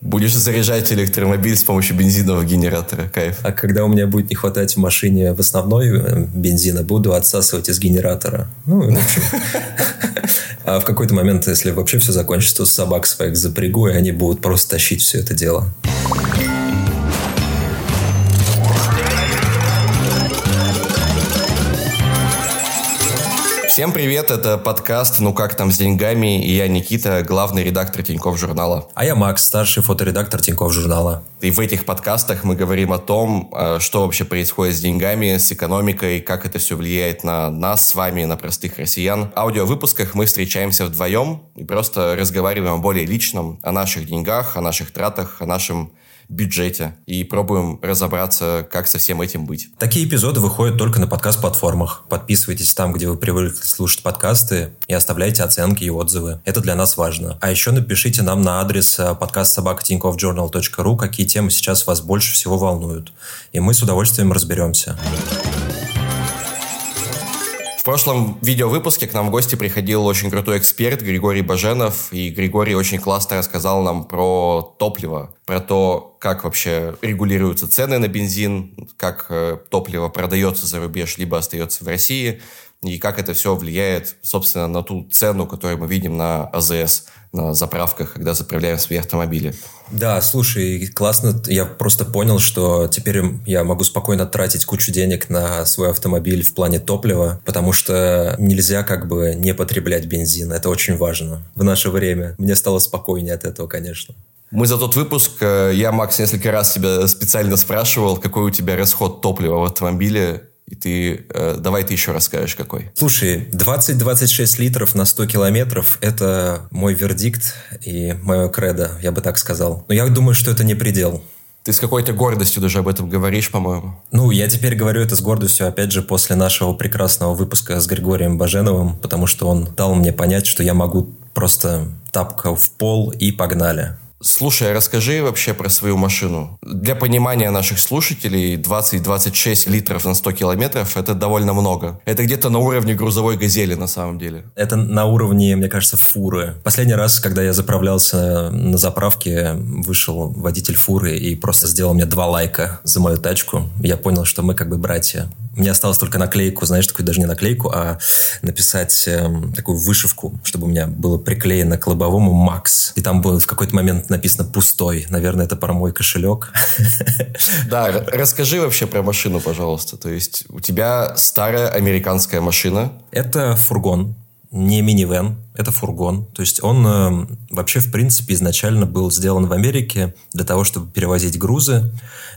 Будешь заряжать электромобиль с помощью бензинового генератора. Кайф. А когда у меня будет не хватать в машине в основной э, бензина, буду отсасывать из генератора. Ну, в общем. А в какой-то момент, если вообще все закончится, с собак своих запрягу, и они будут просто тащить все это дело. Всем привет, это подкаст «Ну как там с деньгами?» и я Никита, главный редактор Тинькофф журнала. А я Макс, старший фоторедактор Тинькофф журнала. И в этих подкастах мы говорим о том, э, что вообще происходит с деньгами, с экономикой, как это все влияет на нас с вами, на простых россиян. В аудиовыпусках мы встречаемся вдвоем и просто разговариваем о более личном, о наших деньгах, о наших тратах, о нашем бюджете и пробуем разобраться, как со всем этим быть. Такие эпизоды выходят только на подкаст-платформах. Подписывайтесь там, где вы привыкли слушать подкасты и оставляйте оценки и отзывы. Это для нас важно. А еще напишите нам на адрес э, подкаст собакатиньковjournal.ru, какие темы сейчас вас больше всего волнуют. И мы с удовольствием разберемся. В прошлом видеовыпуске к нам в гости приходил очень крутой эксперт Григорий Баженов, и Григорий очень классно рассказал нам про топливо, про то, как вообще регулируются цены на бензин, как э, топливо продается за рубеж, либо остается в России, и как это все влияет, собственно, на ту цену, которую мы видим на АЗС, на заправках, когда заправляем свои автомобили. Да, слушай, классно. Я просто понял, что теперь я могу спокойно тратить кучу денег на свой автомобиль в плане топлива, потому что нельзя как бы не потреблять бензин. Это очень важно в наше время. Мне стало спокойнее от этого, конечно. Мы за тот выпуск, э, я, Макс, несколько раз тебя специально спрашивал, какой у тебя расход топлива в автомобиле. И ты, э, давай ты еще расскажешь, какой. Слушай, 20-26 литров на 100 километров – это мой вердикт и мое кредо, я бы так сказал. Но я думаю, что это не предел. Ты с какой-то гордостью даже об этом говоришь, по-моему. Ну, я теперь говорю это с гордостью, опять же, после нашего прекрасного выпуска с Григорием Баженовым, потому что он дал мне понять, что я могу просто тапка в пол и погнали. Слушай, а расскажи вообще про свою машину. Для понимания наших слушателей 20-26 литров на 100 километров – это довольно много. Это где-то на уровне грузовой «Газели» на самом деле. Это на уровне, мне кажется, фуры. Последний раз, когда я заправлялся на заправке, вышел водитель фуры и просто сделал мне два лайка за мою тачку. Я понял, что мы как бы братья. Мне осталось только наклейку, знаешь, такую даже не наклейку, а написать э, такую вышивку, чтобы у меня было приклеено к лобовому «Макс». И там был в какой-то момент написано «пустой». Наверное, это про мой кошелек. Да, расскажи вообще про машину, пожалуйста. То есть у тебя старая американская машина. Это фургон не минивэн, это фургон. То есть он э, вообще, в принципе, изначально был сделан в Америке для того, чтобы перевозить грузы,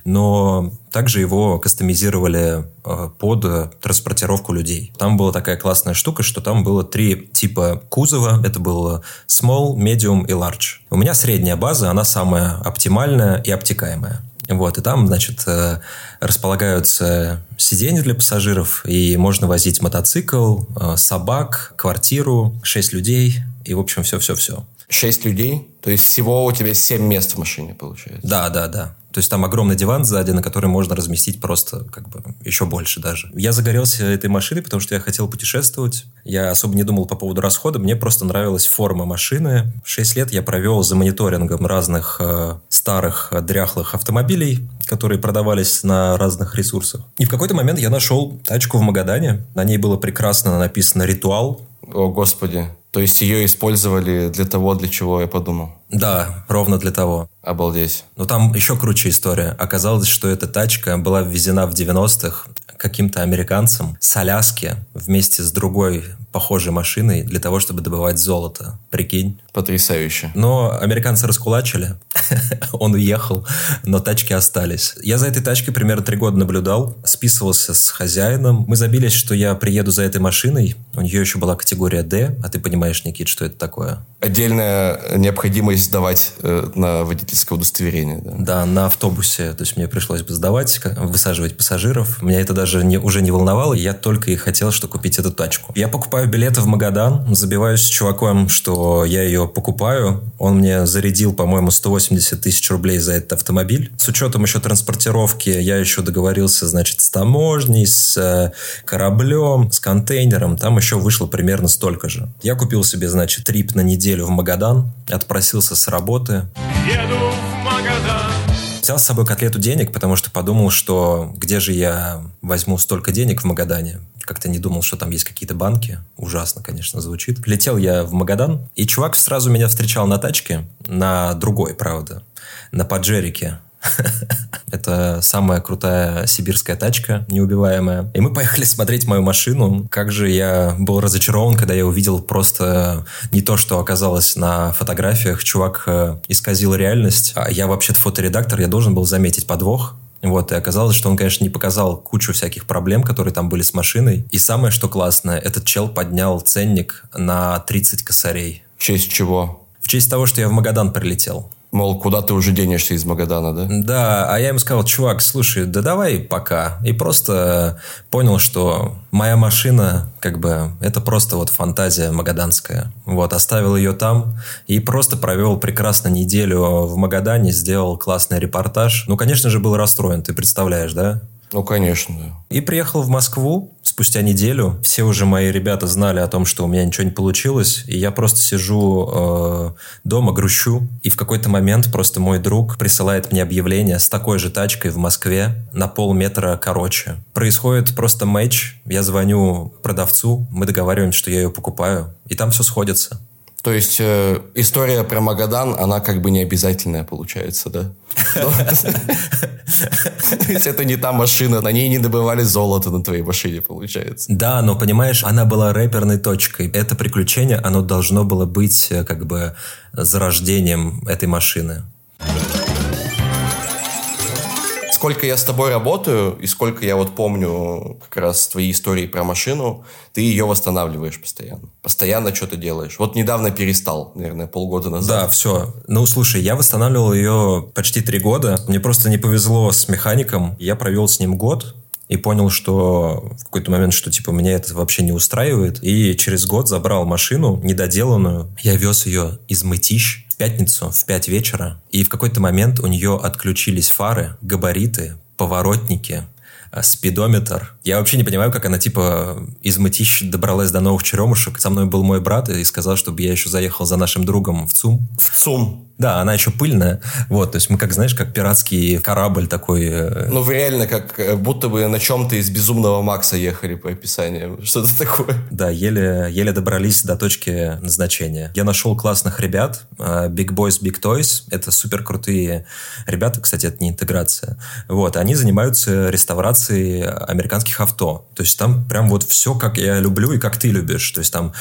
но также его кастомизировали э, под транспортировку людей. Там была такая классная штука, что там было три типа кузова. Это было small, medium и large. У меня средняя база, она самая оптимальная и обтекаемая. Вот, и там, значит, э, располагаются сиденья для пассажиров, и можно возить мотоцикл, э, собак, квартиру, шесть людей, и, в общем, все-все-все. Шесть людей? То есть всего у тебя семь мест в машине, получается? Да, да, да. То есть там огромный диван сзади, на который можно разместить просто как бы еще больше даже. Я загорелся этой машиной, потому что я хотел путешествовать. Я особо не думал по поводу расхода. Мне просто нравилась форма машины. Шесть лет я провел за мониторингом разных э, старых э, дряхлых автомобилей, которые продавались на разных ресурсах. И в какой-то момент я нашел тачку в Магадане. На ней было прекрасно написано «Ритуал». О, Господи. То есть ее использовали для того, для чего я подумал? Да, ровно для того. Обалдеть. Но там еще круче история. Оказалось, что эта тачка была ввезена в 90-х каким-то американцем с Аляски вместе с другой похожей машиной для того, чтобы добывать золото. Прикинь. Потрясающе. Но американцы раскулачили. Он уехал, но тачки остались. Я за этой тачкой примерно три года наблюдал, списывался с хозяином. Мы забились, что я приеду за этой машиной. У нее еще была категория D, а ты понимаешь, Никит, что это такое? Отдельная необходимость сдавать э, на водительское удостоверение. Да? да, на автобусе. То есть мне пришлось бы сдавать, высаживать пассажиров. Меня это даже не, уже не волновало. Я только и хотел, что купить эту тачку. Я покупаю билеты в Магадан, забиваюсь с чуваком, что я ее покупаю. Он мне зарядил, по-моему, 180 тысяч рублей за этот автомобиль. С учетом еще транспортировки я еще договорился, значит, с таможней, с э, кораблем, с контейнером. Там еще вышло примерно столько же. Я купил себе, значит, трип на неделю в Магадан, отпросился с работы. Еду в Магадан. Взял с собой котлету денег, потому что подумал, что где же я возьму столько денег в Магадане. Как-то не думал, что там есть какие-то банки. Ужасно, конечно, звучит. Летел я в Магадан, и чувак сразу меня встречал на тачке, на другой, правда, на Паджерике. Это самая крутая сибирская тачка, неубиваемая. И мы поехали смотреть мою машину. Как же я был разочарован, когда я увидел просто не то, что оказалось на фотографиях. Чувак э, исказил реальность. А я вообще-то фоторедактор, я должен был заметить подвох. Вот, и оказалось, что он, конечно, не показал кучу всяких проблем, которые там были с машиной. И самое, что классное, этот чел поднял ценник на 30 косарей. В честь чего? В честь того, что я в Магадан прилетел. Мол, куда ты уже денешься из Магадана, да? Да, а я ему сказал, чувак, слушай, да давай пока. И просто понял, что моя машина, как бы, это просто вот фантазия магаданская. Вот, оставил ее там и просто провел прекрасно неделю в Магадане, сделал классный репортаж. Ну, конечно же, был расстроен, ты представляешь, да? Ну, конечно. И приехал в Москву спустя неделю. Все уже мои ребята знали о том, что у меня ничего не получилось. И я просто сижу э, дома, грущу. И в какой-то момент просто мой друг присылает мне объявление с такой же тачкой в Москве на полметра короче. Происходит просто матч. Я звоню продавцу, мы договариваемся, что я ее покупаю. И там все сходится. То есть э, история про Магадан, она как бы не обязательная получается, да? То есть это не та машина, на ней не добывали золото на твоей машине, получается. Да, но понимаешь, она была рэперной точкой. Это приключение, оно должно было быть э, как бы зарождением этой машины сколько я с тобой работаю, и сколько я вот помню как раз твои истории про машину, ты ее восстанавливаешь постоянно. Постоянно что-то делаешь. Вот недавно перестал, наверное, полгода назад. Да, все. Ну, слушай, я восстанавливал ее почти три года. Мне просто не повезло с механиком. Я провел с ним год, и понял, что в какой-то момент, что типа меня это вообще не устраивает. И через год забрал машину недоделанную. Я вез ее из Мытищ в пятницу в 5 вечера, и в какой-то момент у нее отключились фары, габариты, поворотники, э, спидометр. Я вообще не понимаю, как она, типа, из Мытищ добралась до новых черемушек. Со мной был мой брат и сказал, чтобы я еще заехал за нашим другом в ЦУМ. В ЦУМ? Да, она еще пыльная. Вот, то есть мы как, знаешь, как пиратский корабль такой. Э, ну, вы реально как э, будто бы на чем-то из Безумного Макса ехали по описанию. Что-то такое. Да, еле, еле добрались до точки назначения. Я нашел классных ребят. Э, Big Boys, Big Toys. Это супер крутые ребята, кстати, это не интеграция. Вот, они занимаются реставрацией американских авто. То есть там прям вот все, как я люблю и как ты любишь. То есть там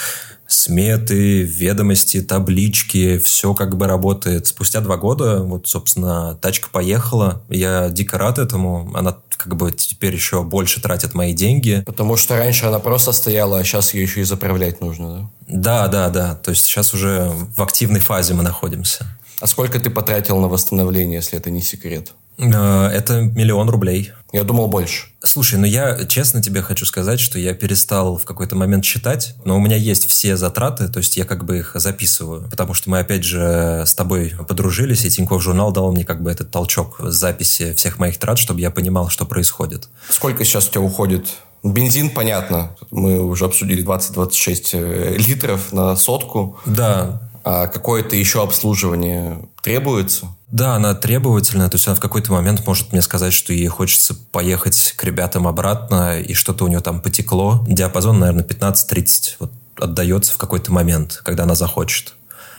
сметы, ведомости, таблички, все как бы работает. Спустя два года, вот, собственно, тачка поехала. Я дико рад этому. Она как бы теперь еще больше тратит мои деньги. Потому что раньше она просто стояла, а сейчас ее еще и заправлять нужно, да? Да, да, да. То есть сейчас уже в активной фазе мы находимся. А сколько ты потратил на восстановление, если это не секрет? Э, это миллион рублей. Я думал больше. Слушай, ну я честно тебе хочу сказать, что я перестал в какой-то момент считать, но у меня есть все затраты, то есть я как бы их записываю, потому что мы опять же с тобой подружились, и Тинькофф журнал дал мне как бы этот толчок записи всех моих трат, чтобы я понимал, что происходит. Сколько сейчас у тебя уходит Бензин, понятно. Мы уже обсудили 20-26 э, литров на сотку. Да. А какое-то еще обслуживание требуется? Да, она требовательная, то есть она в какой-то момент может мне сказать, что ей хочется поехать к ребятам обратно, и что-то у нее там потекло. Диапазон, наверное, 15-30 вот отдается в какой-то момент, когда она захочет.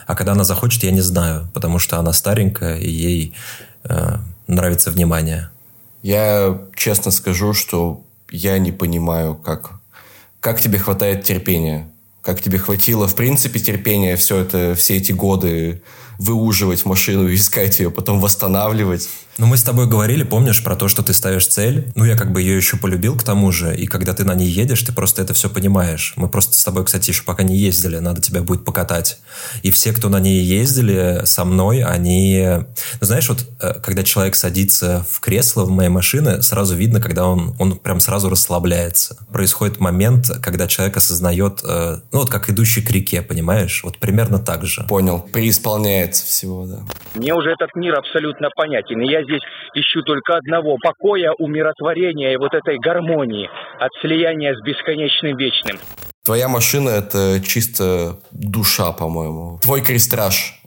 А когда она захочет, я не знаю, потому что она старенькая, и ей э, нравится внимание. Я честно скажу, что я не понимаю, как, как тебе хватает терпения. Как тебе хватило, в принципе, терпения все это, все эти годы выуживать машину, искать ее, потом восстанавливать. Ну, мы с тобой говорили, помнишь, про то, что ты ставишь цель. Ну, я как бы ее еще полюбил к тому же. И когда ты на ней едешь, ты просто это все понимаешь. Мы просто с тобой, кстати, еще пока не ездили. Надо тебя будет покатать. И все, кто на ней ездили со мной, они... Ну, знаешь, вот э, когда человек садится в кресло в моей машине, сразу видно, когда он, он прям сразу расслабляется. Происходит момент, когда человек осознает, э, ну, вот как идущий к реке, понимаешь? Вот примерно так же. Понял. Преисполняется всего, да. Мне уже этот мир абсолютно понятен. И я здесь ищу только одного – покоя, умиротворения и вот этой гармонии от слияния с бесконечным вечным. Твоя машина – это чисто душа, по-моему. Твой крестраж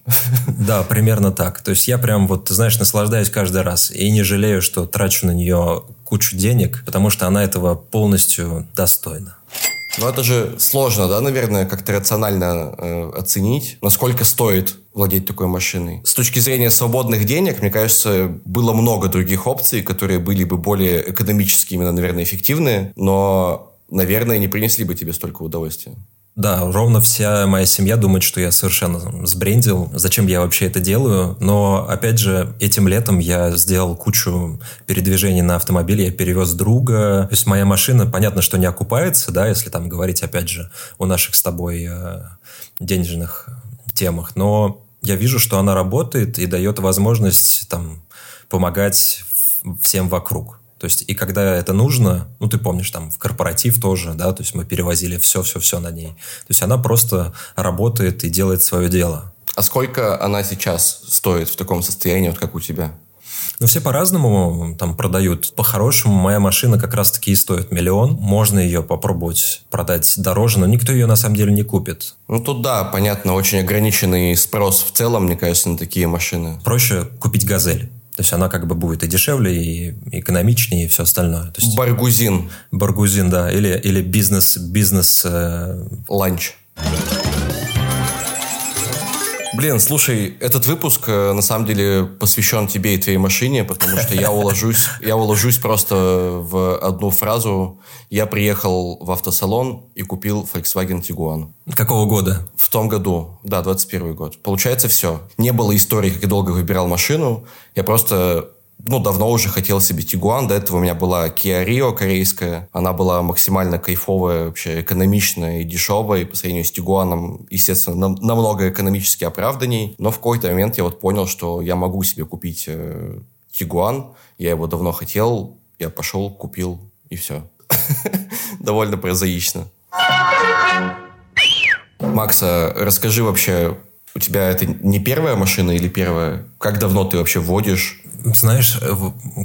Да, примерно так. То есть я прям вот, знаешь, наслаждаюсь каждый раз и не жалею, что трачу на нее кучу денег, потому что она этого полностью достойна. Ну, это же сложно, да, наверное, как-то рационально э, оценить, насколько стоит владеть такой машиной. С точки зрения свободных денег, мне кажется, было много других опций, которые были бы более экономически, именно, наверное, эффективны, но, наверное, не принесли бы тебе столько удовольствия. Да, ровно вся моя семья думает, что я совершенно сбрендил. Зачем я вообще это делаю? Но, опять же, этим летом я сделал кучу передвижений на автомобиле. Я перевез друга. То есть моя машина, понятно, что не окупается, да, если там говорить, опять же, о наших с тобой э, денежных темах. Но я вижу, что она работает и дает возможность там помогать всем вокруг. То есть, и когда это нужно, ну, ты помнишь, там, в корпоратив тоже, да, то есть мы перевозили все-все-все на ней. То есть она просто работает и делает свое дело. А сколько она сейчас стоит в таком состоянии, вот как у тебя? Ну, все по-разному там продают. По-хорошему, моя машина как раз-таки и стоит миллион. Можно ее попробовать продать дороже, но никто ее на самом деле не купит. Ну, тут да, понятно, очень ограниченный спрос в целом, мне кажется, на такие машины. Проще купить «Газель». То есть она как бы будет и дешевле, и экономичнее, и все остальное. То есть, Баргузин. Баргузин, да. Или, или бизнес... бизнес э... Ланч. Блин, слушай, этот выпуск э, на самом деле посвящен тебе и твоей машине, потому что я уложусь, я уложусь просто в одну фразу. Я приехал в автосалон и купил Volkswagen Tiguan. Какого года? В том году, да, 21 год. Получается все. Не было истории, как я долго выбирал машину. Я просто ну, давно уже хотел себе Тигуан. До этого у меня была Kia Rio корейская. Она была максимально кайфовая, вообще экономичная и дешевая. И по сравнению с Тигуаном, естественно, нам, намного экономически оправданней. Но в какой-то момент я вот понял, что я могу себе купить э, Тигуан. Я его давно хотел. Я пошел, купил, и все. Довольно прозаично. Макса, расскажи вообще, у тебя это не первая машина или первая? Как давно ты вообще водишь? Знаешь,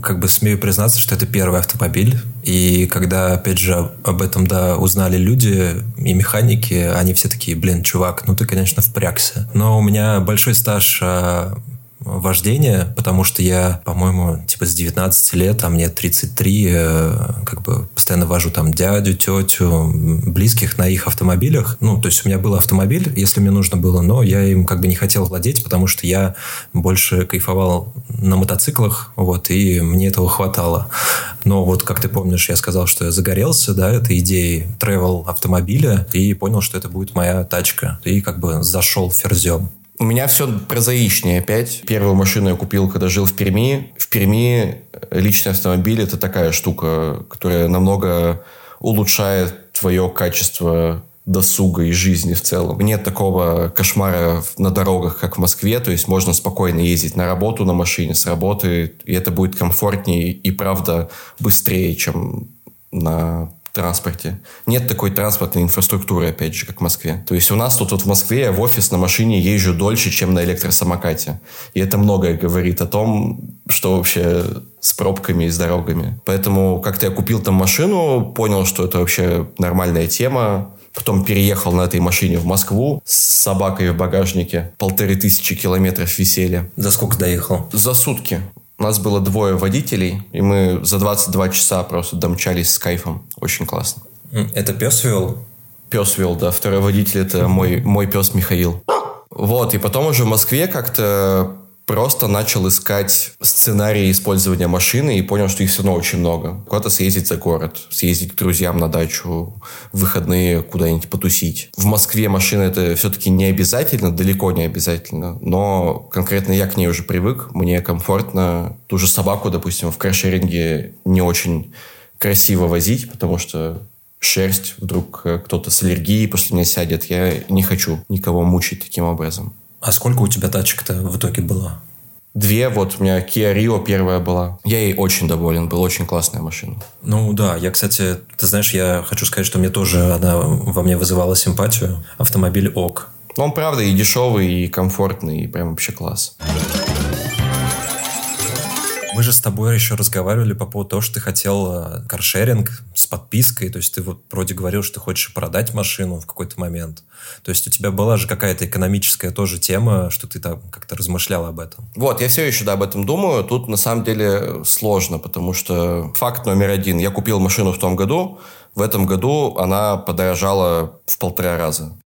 как бы смею признаться, что это первый автомобиль. И когда, опять же, об этом, да, узнали люди и механики, они все такие, блин, чувак, ну ты, конечно, впрягся. Но у меня большой стаж вождения, потому что я, по-моему, типа с 19 лет, а мне 33, э, как бы постоянно вожу там дядю, тетю, близких на их автомобилях. Ну, то есть у меня был автомобиль, если мне нужно было, но я им как бы не хотел владеть, потому что я больше кайфовал на мотоциклах, вот, и мне этого хватало. Но вот, как ты помнишь, я сказал, что я загорелся, да, этой идеей travel автомобиля, и понял, что это будет моя тачка. И как бы зашел ферзем. У меня все прозаичнее опять. Первую машину я купил, когда жил в Перми. В Перми личный автомобиль – это такая штука, которая намного улучшает твое качество досуга и жизни в целом. Нет такого кошмара на дорогах, как в Москве, то есть можно спокойно ездить на работу на машине, с работы, и это будет комфортнее и, правда, быстрее, чем на транспорте. Нет такой транспортной инфраструктуры, опять же, как в Москве. То есть у нас тут вот в Москве я в офис на машине езжу дольше, чем на электросамокате. И это многое говорит о том, что вообще с пробками и с дорогами. Поэтому как-то я купил там машину, понял, что это вообще нормальная тема. Потом переехал на этой машине в Москву с собакой в багажнике. Полторы тысячи километров висели. За сколько доехал? За сутки. У нас было двое водителей, и мы за 22 часа просто домчались с кайфом. Очень классно. Это пес вел? Пес вел, да. Второй водитель – это мой, мой пес Михаил. Вот, и потом уже в Москве как-то просто начал искать сценарии использования машины и понял, что их все равно очень много. Куда-то съездить за город, съездить к друзьям на дачу, в выходные куда-нибудь потусить. В Москве машина это все-таки не обязательно, далеко не обязательно, но конкретно я к ней уже привык, мне комфортно. Ту же собаку, допустим, в каршеринге не очень красиво возить, потому что шерсть, вдруг кто-то с аллергией после нее сядет. Я не хочу никого мучить таким образом. А сколько у тебя тачек-то в итоге было? Две, вот у меня Kia Rio первая была. Я ей очень доволен, была очень классная машина. Ну да, я, кстати, ты знаешь, я хочу сказать, что мне тоже она во мне вызывала симпатию. Автомобиль ОК. Он, правда, и дешевый, и комфортный, и прям вообще класс. Мы же с тобой еще разговаривали по поводу того, что ты хотел э, каршеринг с подпиской. То есть ты вот вроде говорил, что ты хочешь продать машину в какой-то момент. То есть у тебя была же какая-то экономическая тоже тема, что ты там как-то размышлял об этом. Вот, я все еще да, об этом думаю. Тут на самом деле сложно, потому что факт номер один. Я купил машину в том году, в этом году она подорожала в полтора раза.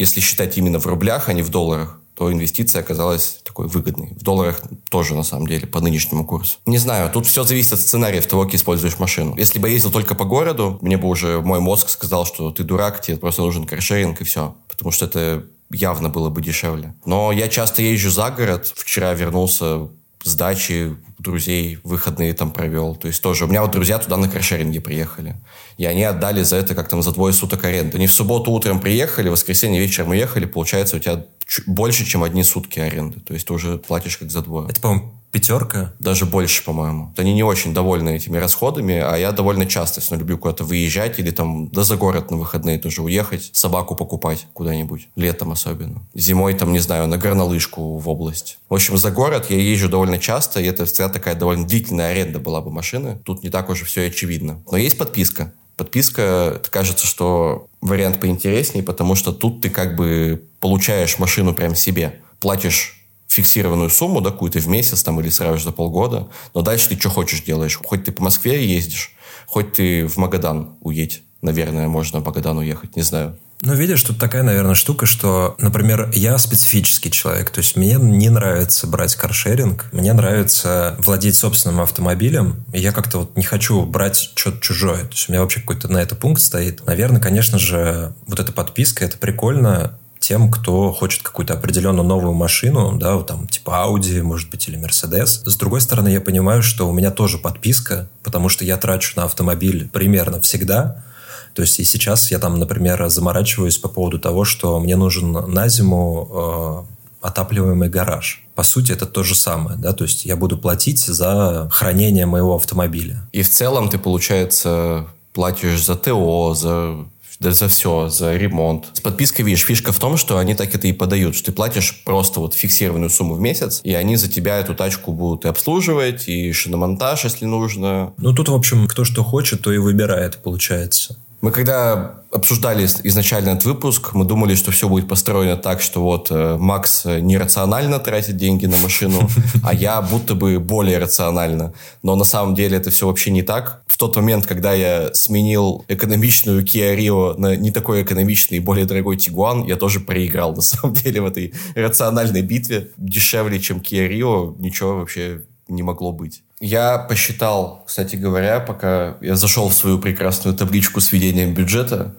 Если считать именно в рублях, а не в долларах то инвестиция оказалась такой выгодной. В долларах тоже, на самом деле, по нынешнему курсу. Не знаю, тут все зависит от сценариев того, как используешь машину. Если бы я ездил только по городу, мне бы уже мой мозг сказал, что ты дурак, тебе просто нужен каршеринг и все. Потому что это явно было бы дешевле. Но я часто езжу за город. Вчера вернулся с дачи друзей выходные там провел. То есть тоже у меня вот друзья туда на каршеринге приехали. И они отдали за это как там за двое суток аренды. Они в субботу утром приехали, в воскресенье вечером уехали. Получается, у тебя больше, чем одни сутки аренды. То есть ты уже платишь как за двое. Это, по-моему, пятерка? Даже больше, по-моему. Они не очень довольны этими расходами, а я довольно часто если люблю куда-то выезжать или там да за город на выходные тоже уехать, собаку покупать куда-нибудь. Летом особенно. Зимой там, не знаю, на горнолыжку в область. В общем, за город я езжу довольно часто, и это всегда такая довольно длительная аренда была бы машины. Тут не так уже все очевидно. Но есть подписка. Подписка, кажется, что вариант поинтереснее, потому что тут ты как бы получаешь машину прям себе. Платишь фиксированную сумму, да, какую-то в месяц там или сразу за полгода, но дальше ты что хочешь делаешь. Хоть ты по Москве ездишь, хоть ты в Магадан уедь. Наверное, можно в Магадан уехать, не знаю. Ну, видишь, тут такая, наверное, штука, что, например, я специфический человек, то есть мне не нравится брать каршеринг, мне нравится владеть собственным автомобилем, и я как-то вот не хочу брать что-то чужое, то есть у меня вообще какой-то на это пункт стоит. Наверное, конечно же, вот эта подписка, это прикольно, тем, кто хочет какую-то определенную новую машину, да, там типа Audi, может быть, или Mercedes. С другой стороны, я понимаю, что у меня тоже подписка, потому что я трачу на автомобиль примерно всегда. То есть и сейчас я там, например, заморачиваюсь по поводу того, что мне нужен на зиму э, отапливаемый гараж. По сути, это то же самое, да, то есть я буду платить за хранение моего автомобиля. И в целом ты, получается, платишь за ТО, за да за все, за ремонт. С подпиской, видишь, фишка в том, что они так это и подают, что ты платишь просто вот фиксированную сумму в месяц, и они за тебя эту тачку будут и обслуживать, и шиномонтаж, если нужно. Ну, тут, в общем, кто что хочет, то и выбирает, получается. Мы когда обсуждали изначально этот выпуск, мы думали, что все будет построено так, что вот э, Макс нерационально тратит деньги на машину, а я будто бы более рационально. Но на самом деле это все вообще не так. В тот момент, когда я сменил экономичную Kia Rio на не такой экономичный и более дорогой Tiguan, я тоже проиграл на самом деле в этой рациональной битве. Дешевле, чем Kia Rio, ничего вообще не могло быть. Я посчитал, кстати говоря, пока я зашел в свою прекрасную табличку с ведением бюджета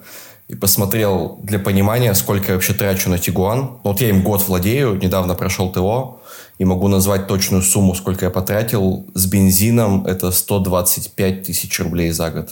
и посмотрел для понимания, сколько я вообще трачу на Тигуан. Вот я им год владею, недавно прошел ТО, и могу назвать точную сумму, сколько я потратил. С бензином это 125 тысяч рублей за год.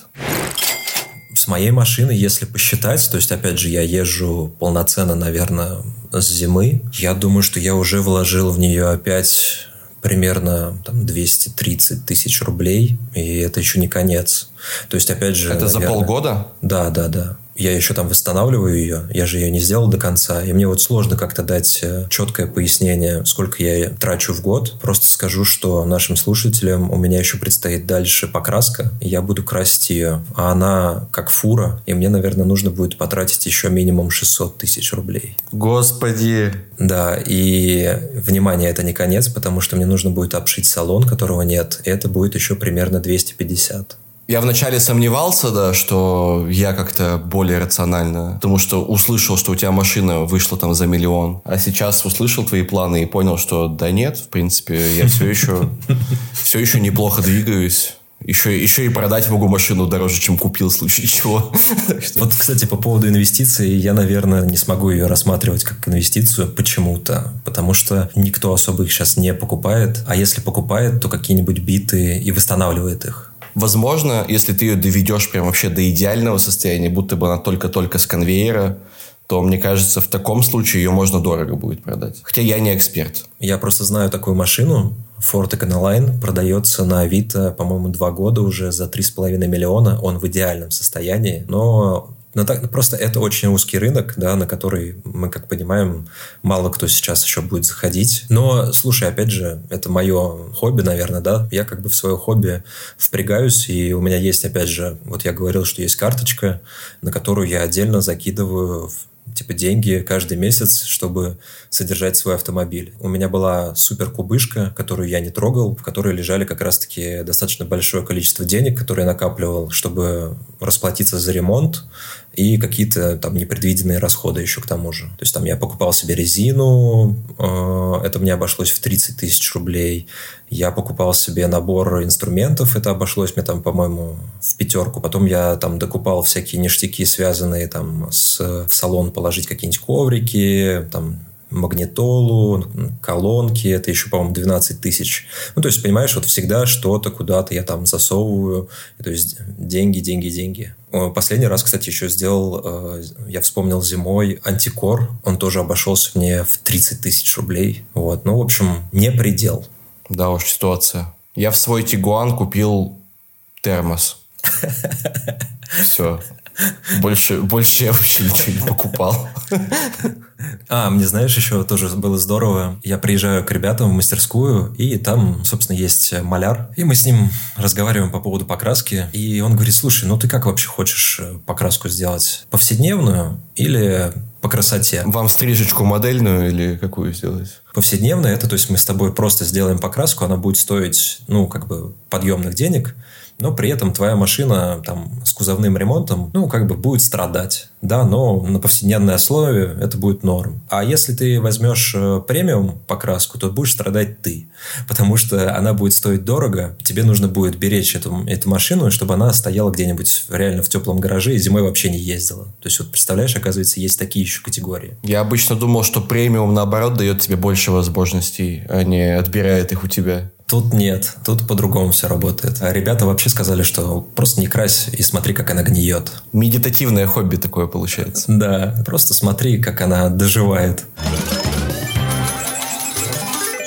С моей машины, если посчитать, то есть, опять же, я езжу полноценно, наверное, с зимы, я думаю, что я уже вложил в нее опять примерно там, 230 тысяч рублей, и это еще не конец. То есть, опять же... Это наверное, за полгода? Да, да, да я еще там восстанавливаю ее, я же ее не сделал до конца, и мне вот сложно как-то дать э, четкое пояснение, сколько я трачу в год. Просто скажу, что нашим слушателям у меня еще предстоит дальше покраска, и я буду красить ее, а она как фура, и мне, наверное, нужно будет потратить еще минимум 600 тысяч рублей. Господи! Да, и, внимание, это не конец, потому что мне нужно будет обшить салон, которого нет, и это будет еще примерно 250. Я вначале сомневался, да, что я как-то более рационально, потому что услышал, что у тебя машина вышла там за миллион, а сейчас услышал твои планы и понял, что да нет, в принципе, я все еще, все еще неплохо двигаюсь. Еще, еще и продать могу машину дороже, чем купил, в случае чего. Вот, кстати, по поводу инвестиций, я, наверное, не смогу ее рассматривать как инвестицию почему-то. Потому что никто особо их сейчас не покупает. А если покупает, то какие-нибудь биты и восстанавливает их. Возможно, если ты ее доведешь прям вообще до идеального состояния, будто бы она только-только с конвейера, то, мне кажется, в таком случае ее можно дорого будет продать. Хотя я не эксперт. Я просто знаю такую машину. Ford Econoline продается на Авито, по-моему, два года уже за 3,5 миллиона. Он в идеальном состоянии, но Но так, просто это очень узкий рынок, да, на который мы, как понимаем, мало кто сейчас еще будет заходить. Но, слушай, опять же, это мое хобби, наверное, да. Я как бы в свое хобби впрягаюсь, и у меня есть, опять же, вот я говорил, что есть карточка, на которую я отдельно закидываю типа деньги каждый месяц, чтобы содержать свой автомобиль. У меня была супер кубышка, которую я не трогал, в которой лежали как раз-таки достаточно большое количество денег, которые я накапливал, чтобы расплатиться за ремонт и какие-то там непредвиденные расходы еще к тому же. То есть там я покупал себе резину, э, это мне обошлось в 30 тысяч рублей. Я покупал себе набор инструментов, это обошлось мне там, по-моему, в пятерку. Потом я там докупал всякие ништяки, связанные там с в салон положить какие-нибудь коврики, там магнитолу, колонки, это еще, по-моему, 12 тысяч. Ну, то есть, понимаешь, вот всегда что-то куда-то я там засовываю, то есть деньги, деньги, деньги. Последний раз, кстати, еще сделал, э, я вспомнил зимой, антикор, он тоже обошелся мне в 30 тысяч рублей. Вот, ну, в общем, не предел. Да уж, ситуация. Я в свой Тигуан купил термос. Все. Больше, больше я вообще ничего не покупал. А, мне, знаешь, еще тоже было здорово. Я приезжаю к ребятам в мастерскую, и там, собственно, есть маляр. И мы с ним разговариваем по поводу покраски. И он говорит, слушай, ну ты как вообще хочешь э, покраску сделать? Повседневную или по красоте. Вам стрижечку модельную или какую сделать? Повседневная, это то есть мы с тобой просто сделаем покраску, она будет стоить, ну, как бы подъемных денег, но при этом твоя машина там с кузовным ремонтом, ну, как бы будет страдать, да, но на повседневной основе это будет норм. А если ты возьмешь э, премиум покраску, то будешь страдать ты, потому что она будет стоить дорого, тебе нужно будет беречь эту, эту машину, чтобы она стояла где-нибудь реально в теплом гараже и зимой вообще не ездила. То есть, вот представляешь, оказывается, есть такие еще категории. Я обычно думал, что премиум, наоборот, дает тебе больше возможностей, а не отбирает их у тебя. Тут нет, тут по-другому все работает. А ребята вообще сказали, что просто не крась и смотри, как она гниет. Медитативное хобби такое получается. Да, просто смотри, как она доживает.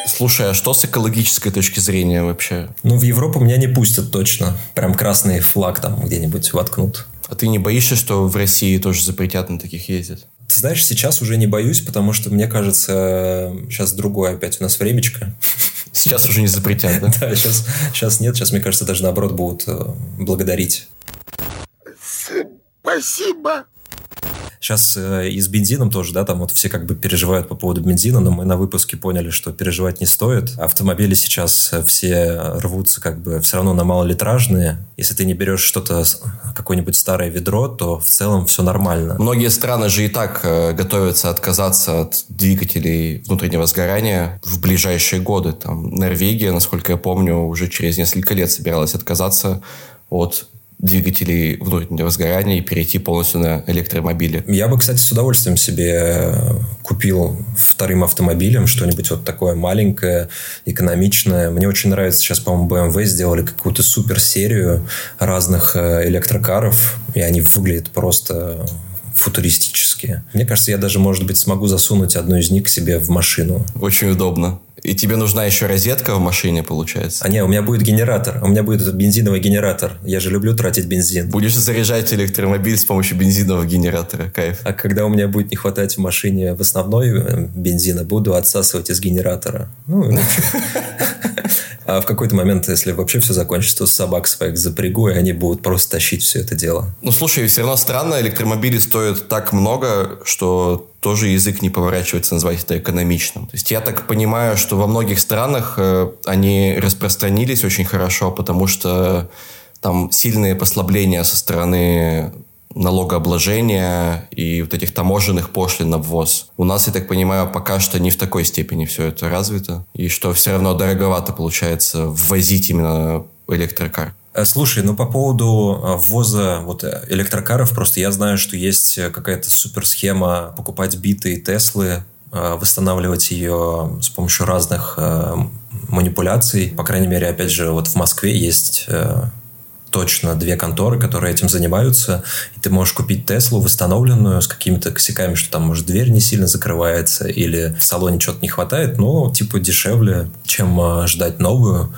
Слушай, а что с экологической точки зрения вообще? Ну, в Европу меня не пустят точно. Прям красный флаг там где-нибудь воткнут. А ты не боишься, что в России тоже запретят на таких ездить? Ты знаешь, сейчас уже не боюсь, потому что, мне кажется, сейчас другое опять у нас времечко. Сейчас уже не запретят, да? Да, сейчас, сейчас нет. Сейчас, мне кажется, даже наоборот будут э, благодарить. Спасибо. Сейчас э, и с бензином тоже, да, там вот все как бы переживают по поводу бензина, но мы на выпуске поняли, что переживать не стоит. Автомобили сейчас э, все рвутся как бы все равно на малолитражные. Если ты не берешь что-то, какое-нибудь старое ведро, то в целом все нормально. Многие страны же и так э, готовятся отказаться от двигателей внутреннего сгорания в ближайшие годы. Там Норвегия, насколько я помню, уже через несколько лет собиралась отказаться от двигателей внутреннего сгорания и перейти полностью на электромобили. Я бы, кстати, с удовольствием себе купил вторым автомобилем что-нибудь вот такое маленькое, экономичное. Мне очень нравится, сейчас, по-моему, BMW сделали какую-то супер серию разных э, электрокаров, и они выглядят просто футуристические. Мне кажется, я даже, может быть, смогу засунуть одну из них к себе в машину. Очень удобно. И тебе нужна еще розетка в машине, получается? А не, у меня будет генератор. У меня будет этот бензиновый генератор. Я же люблю тратить бензин. Будешь заряжать электромобиль с помощью бензинового генератора. Кайф. А когда у меня будет не хватать в машине в основной э, бензина, буду отсасывать из генератора. Ну, А в какой-то момент, если вообще все закончится, то собак своих запрягу, и они будут просто тащить все это дело. Ну, слушай, все равно странно, электромобили стоят так много, что тоже язык не поворачивается назвать это экономичным. То есть я так понимаю, что во многих странах э, они распространились очень хорошо, потому что там сильные послабления со стороны налогообложения и вот этих таможенных пошлин на ввоз. У нас, я так понимаю, пока что не в такой степени все это развито. И что все равно дороговато получается ввозить именно электрокар. Э, слушай, ну по поводу э, ввоза вот э, электрокаров, просто я знаю, что есть какая-то суперсхема покупать биты и Теслы, восстанавливать ее с помощью разных манипуляций. По крайней мере, опять же, вот в Москве есть точно две конторы, которые этим занимаются, и ты можешь купить Теслу восстановленную с какими-то косяками, что там, может, дверь не сильно закрывается или в салоне что-то не хватает, но, типа, дешевле, чем ждать новую.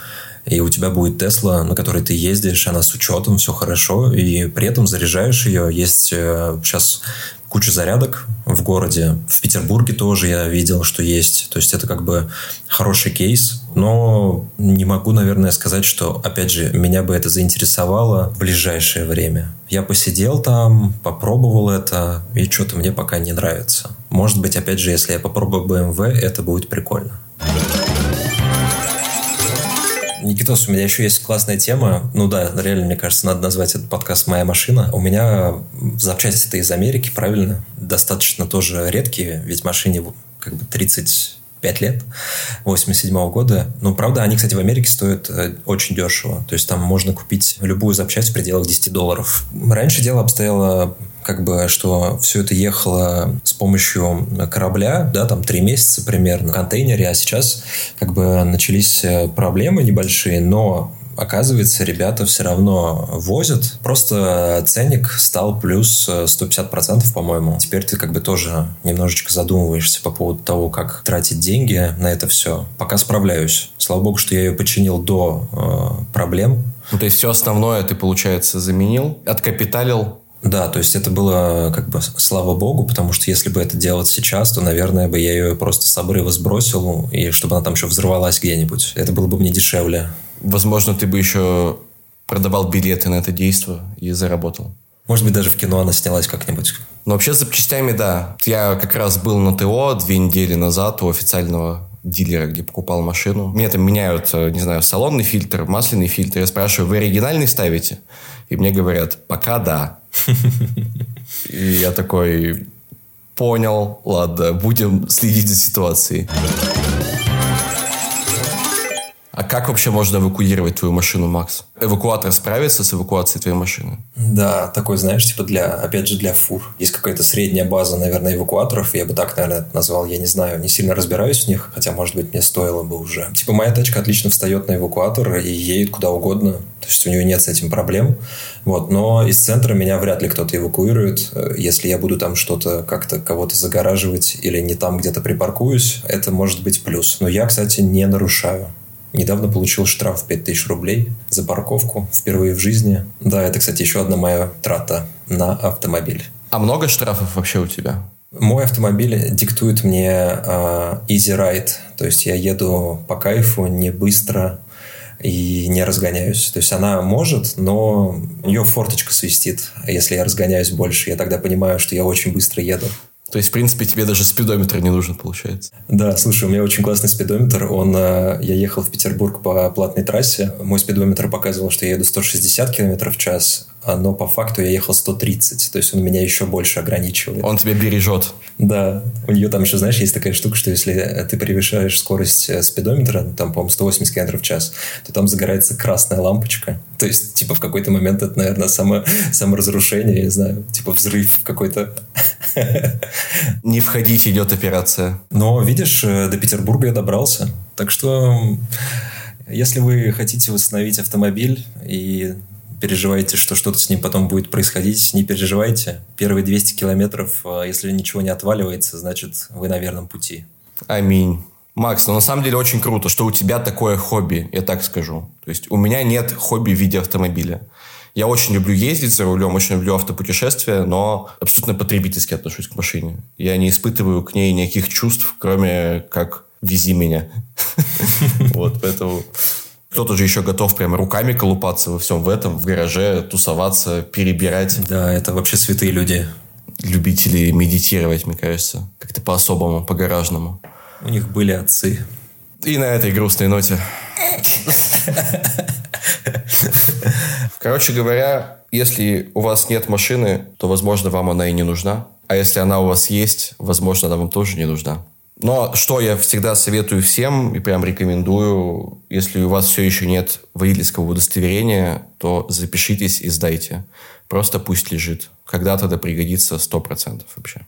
и у тебя будет Тесла, на которой ты ездишь, она с учетом, все хорошо, и при этом заряжаешь ее. Есть сейчас куча зарядок в городе. В Петербурге тоже я видел, что есть. То есть это как бы хороший кейс. Но не могу, наверное, сказать, что, опять же, меня бы это заинтересовало в ближайшее время. Я посидел там, попробовал это, и что-то мне пока не нравится. Может быть, опять же, если я попробую BMW, это будет прикольно. Никитос, у меня еще есть классная тема. Ну да, реально, мне кажется, надо назвать этот подкаст «Моя машина». У меня запчасти-то из Америки, правильно? Достаточно тоже редкие, ведь машине как бы 30 5 лет, 87 -го года. Но, правда, они, кстати, в Америке стоят э, очень дешево. То есть там можно купить любую запчасть в пределах 10 долларов. Раньше дело обстояло как бы, что все это ехало с помощью корабля, да, там три месяца примерно в контейнере, а сейчас как бы начались э, проблемы небольшие, но оказывается, ребята все равно возят. Просто ценник стал плюс 150%, э, по-моему. Теперь ты как бы тоже немножечко задумываешься по поводу того, как тратить деньги на это все. Пока справляюсь. Слава богу, что я ее починил до э, проблем. Ну, то есть все основное ты, получается, заменил, откапиталил, да, то есть это было как бы слава богу, потому что если бы это делать сейчас, то, наверное, бы я ее просто с обрыва сбросил, и чтобы она там еще взорвалась где-нибудь. Это было бы мне дешевле. Возможно, ты бы еще продавал билеты на это действо и заработал. Может быть, даже в кино она снялась как-нибудь. Но вообще с запчастями, да. Я как раз был на ТО две недели назад у официального дилера, где покупал машину. Мне там меняют, э, не знаю, салонный фильтр, масляный фильтр. Я спрашиваю, вы оригинальный ставите? И мне говорят, пока да. И я такой, понял, ладно, будем следить за ситуацией. А как вообще можно эвакуировать твою машину, Макс? Эвакуатор справится с эвакуацией твоей машины? Да, такой, знаешь, типа для, опять же, для фур. Есть какая-то средняя база, наверное, эвакуаторов. Я бы так, наверное, это назвал. Я не знаю, не сильно разбираюсь в них, хотя, может быть, мне стоило бы уже. Типа моя тачка отлично встает на эвакуатор и едет куда угодно. То есть у нее нет с этим проблем. Вот. Но из центра меня вряд ли кто-то эвакуирует. Если я буду там что-то как-то кого-то загораживать или не там где-то припаркуюсь, это может быть плюс. Но я, кстати, не нарушаю. Недавно получил штраф в 5000 рублей за парковку впервые в жизни. Да, это, кстати, еще одна моя трата на автомобиль. А много штрафов вообще у тебя? Мой автомобиль диктует мне э, easy ride, то есть я еду по кайфу, не быстро и не разгоняюсь. То есть она может, но у нее форточка свистит. Если я разгоняюсь больше, я тогда понимаю, что я очень быстро еду. То есть, в принципе, тебе даже спидометр не нужен, получается. Да, слушай, у меня очень классный спидометр. Он, э, я ехал в Петербург по платной трассе. Мой спидометр показывал, что я еду 160 км в час, но по факту я ехал 130. То есть он меня еще больше ограничивает. Он тебя бережет. Да. У нее там еще, знаешь, есть такая штука, что если ты превышаешь скорость э, спидометра, там, по-моему, 180 км в час, то там загорается красная лампочка. То есть, типа, в какой-то момент это, наверное, само, саморазрушение, я не знаю, типа взрыв какой-то. Не входить, идет операция. Но, видишь, э, до Петербурга я добрался. Так что, если вы хотите восстановить автомобиль и переживаете, что что-то с ним потом будет происходить, не переживайте. Первые 200 километров, э, если ничего не отваливается, значит, вы на верном пути. Аминь. Макс, ну на самом деле очень круто, что у тебя такое хобби, я так скажу. То есть у меня нет хобби в виде автомобиля. Я очень люблю ездить за рулем, очень люблю автопутешествия, но абсолютно потребительски отношусь к машине. Я не испытываю к ней никаких чувств, кроме как «вези меня». Вот, поэтому кто-то же еще готов прямо руками колупаться во всем в этом, в гараже, тусоваться, перебирать. Да, это вообще святые люди. Любители медитировать, мне кажется. Как-то по-особому, по-гаражному. У них были отцы. И на этой грустной ноте. Короче говоря, если у вас нет машины, то, возможно, вам она и не нужна. А если она у вас есть, возможно, она вам тоже не нужна. Но что я всегда советую всем и прям рекомендую, если у вас все еще нет водительского удостоверения, то запишитесь и сдайте. Просто пусть лежит. Когда-то это пригодится 100% вообще.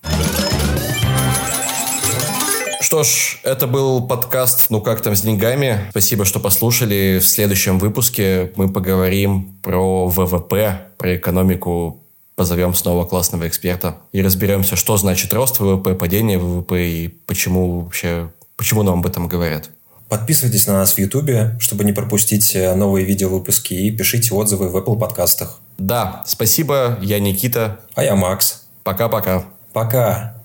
Что ж, это был подкаст «Ну как там с деньгами?». Спасибо, что послушали. В следующем выпуске мы поговорим про ВВП, про экономику позовем снова классного эксперта и разберемся, что значит рост ВВП, падение ВВП и почему вообще, почему нам об этом говорят. Подписывайтесь на нас в Ютубе, чтобы не пропустить э, новые видеовыпуски, и пишите отзывы в Apple подкастах. Да, спасибо. Я Никита. А я Макс. Пока-пока. Пока.